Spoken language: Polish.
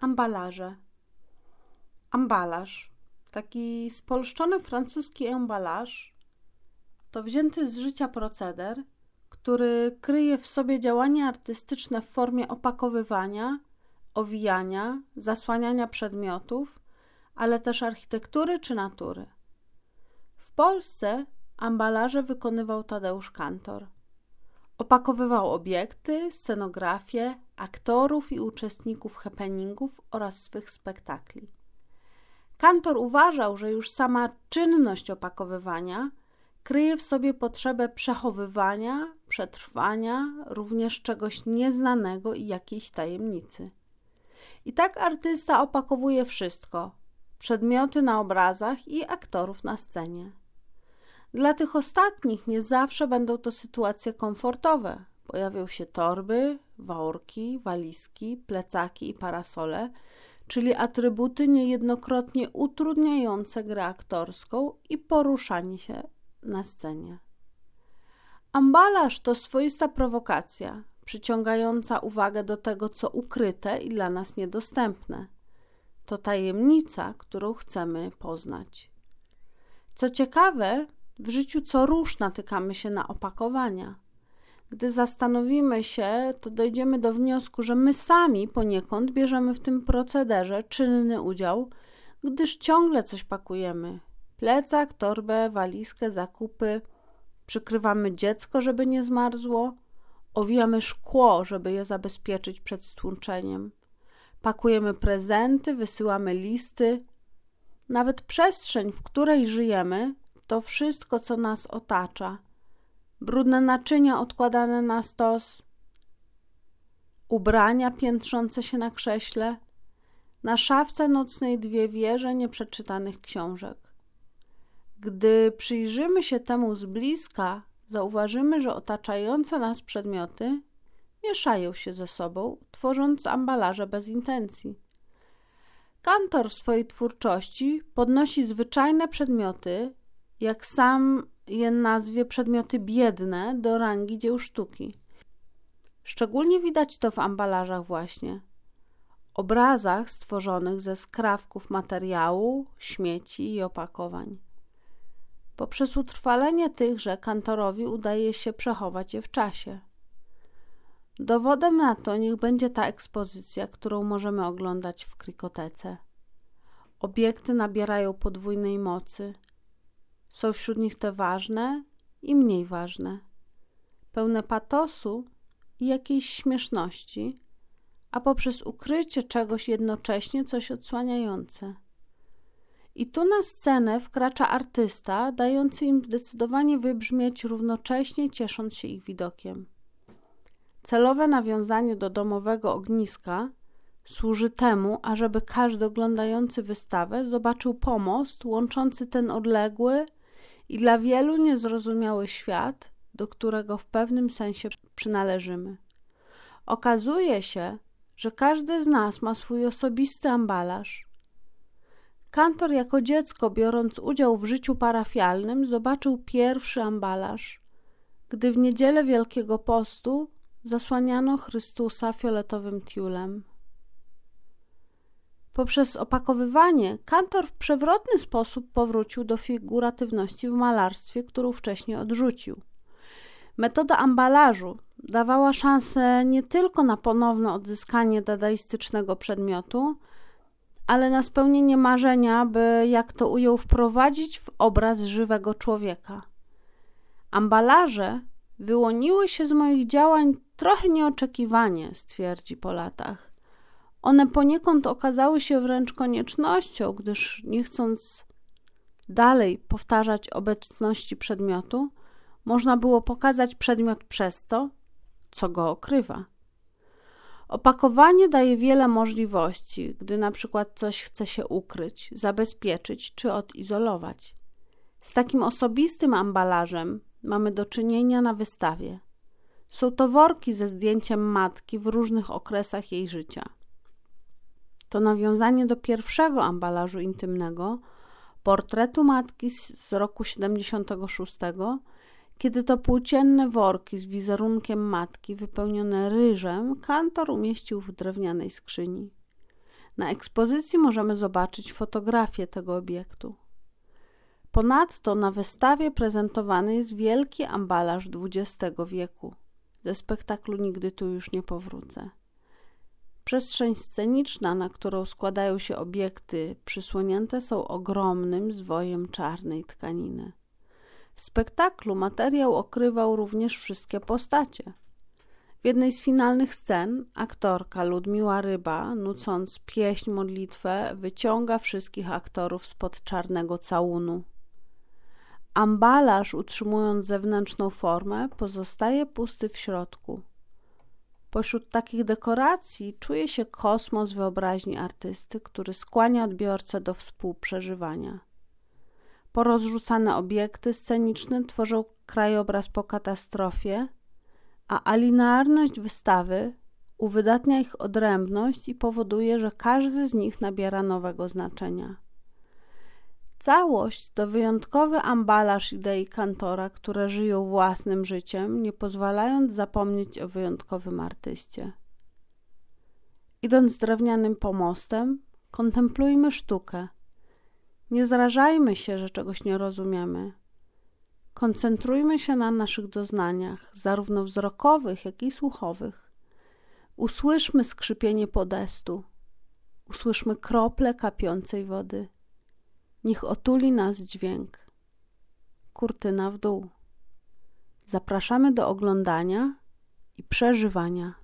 Ambalaże. Ambalaż, taki spolszczony francuski embalaż, to wzięty z życia proceder, który kryje w sobie działania artystyczne w formie opakowywania, owijania, zasłaniania przedmiotów, ale też architektury czy natury. W Polsce ambalaże wykonywał Tadeusz Kantor. Opakowywał obiekty, scenografię, aktorów i uczestników happeningów oraz swych spektakli. Kantor uważał, że już sama czynność opakowywania kryje w sobie potrzebę przechowywania, przetrwania, również czegoś nieznanego i jakiejś tajemnicy. I tak artysta opakowuje wszystko: przedmioty na obrazach i aktorów na scenie. Dla tych ostatnich nie zawsze będą to sytuacje komfortowe. Pojawią się torby, worki, walizki, plecaki i parasole, czyli atrybuty niejednokrotnie utrudniające grę aktorską i poruszanie się na scenie. Ambalaż to swoista prowokacja, przyciągająca uwagę do tego, co ukryte i dla nas niedostępne. To tajemnica, którą chcemy poznać. Co ciekawe, w życiu co róż natykamy się na opakowania. Gdy zastanowimy się, to dojdziemy do wniosku, że my sami poniekąd bierzemy w tym procederze czynny udział, gdyż ciągle coś pakujemy. Plecak, torbę, walizkę, zakupy. Przykrywamy dziecko, żeby nie zmarzło. Owijamy szkło, żeby je zabezpieczyć przed stłuczeniem. Pakujemy prezenty, wysyłamy listy. Nawet przestrzeń, w której żyjemy, to wszystko, co nas otacza. Brudne naczynia odkładane na stos, ubrania piętrzące się na krześle, na szafce nocnej dwie wieże nieprzeczytanych książek. Gdy przyjrzymy się temu z bliska, zauważymy, że otaczające nas przedmioty mieszają się ze sobą, tworząc ambalaże bez intencji. Kantor w swojej twórczości podnosi zwyczajne przedmioty jak sam je nazwie przedmioty biedne do rangi dzieł sztuki. Szczególnie widać to w ambalażach właśnie. Obrazach stworzonych ze skrawków materiału, śmieci i opakowań. Poprzez utrwalenie tychże kantorowi udaje się przechować je w czasie. Dowodem na to niech będzie ta ekspozycja, którą możemy oglądać w krikotece. Obiekty nabierają podwójnej mocy – są wśród nich te ważne i mniej ważne, pełne patosu i jakiejś śmieszności, a poprzez ukrycie czegoś jednocześnie coś odsłaniające. I tu na scenę wkracza artysta, dający im zdecydowanie wybrzmieć równocześnie, ciesząc się ich widokiem. Celowe nawiązanie do domowego ogniska służy temu, ażeby każdy oglądający wystawę zobaczył pomost łączący ten odległy, i dla wielu niezrozumiały świat, do którego w pewnym sensie przynależymy. Okazuje się, że każdy z nas ma swój osobisty ambalaż. Kantor jako dziecko, biorąc udział w życiu parafialnym, zobaczył pierwszy ambalaż, gdy w niedzielę Wielkiego Postu zasłaniano Chrystusa fioletowym tiulem. Poprzez opakowywanie Kantor w przewrotny sposób powrócił do figuratywności w malarstwie, którą wcześniej odrzucił. Metoda ambalażu dawała szansę nie tylko na ponowne odzyskanie dadaistycznego przedmiotu, ale na spełnienie marzenia, by, jak to ujął, wprowadzić w obraz żywego człowieka. Ambalaże wyłoniły się z moich działań trochę nieoczekiwanie, stwierdzi po latach. One poniekąd okazały się wręcz koniecznością, gdyż nie chcąc dalej powtarzać obecności przedmiotu, można było pokazać przedmiot przez to, co go okrywa. Opakowanie daje wiele możliwości, gdy na przykład coś chce się ukryć, zabezpieczyć czy odizolować. Z takim osobistym ambalażem mamy do czynienia na wystawie. Są to worki ze zdjęciem matki w różnych okresach jej życia to nawiązanie do pierwszego ambalażu intymnego, portretu matki z roku 76, kiedy to płócienne worki z wizerunkiem matki wypełnione ryżem kantor umieścił w drewnianej skrzyni. Na ekspozycji możemy zobaczyć fotografię tego obiektu. Ponadto na wystawie prezentowany jest wielki ambalaż XX wieku. Ze spektaklu Nigdy tu już nie powrócę. Przestrzeń sceniczna, na którą składają się obiekty, przysłonięte są ogromnym zwojem czarnej tkaniny. W spektaklu materiał okrywał również wszystkie postacie. W jednej z finalnych scen aktorka Ludmiła Ryba, nucąc pieśń modlitwę, wyciąga wszystkich aktorów spod czarnego całunu. Ambalaż, utrzymując zewnętrzną formę, pozostaje pusty w środku. Pośród takich dekoracji czuje się kosmos wyobraźni artysty, który skłania odbiorcę do współprzeżywania. Porozrzucane obiekty sceniczne tworzą krajobraz po katastrofie, a alinearność wystawy uwydatnia ich odrębność i powoduje, że każdy z nich nabiera nowego znaczenia. Całość to wyjątkowy ambalaż idei kantora, które żyją własnym życiem, nie pozwalając zapomnieć o wyjątkowym artyście. Idąc drewnianym pomostem, kontemplujmy sztukę. Nie zrażajmy się, że czegoś nie rozumiemy. Koncentrujmy się na naszych doznaniach, zarówno wzrokowych, jak i słuchowych. Usłyszmy skrzypienie podestu, usłyszmy krople kapiącej wody. Niech otuli nas dźwięk. Kurtyna w dół. Zapraszamy do oglądania i przeżywania.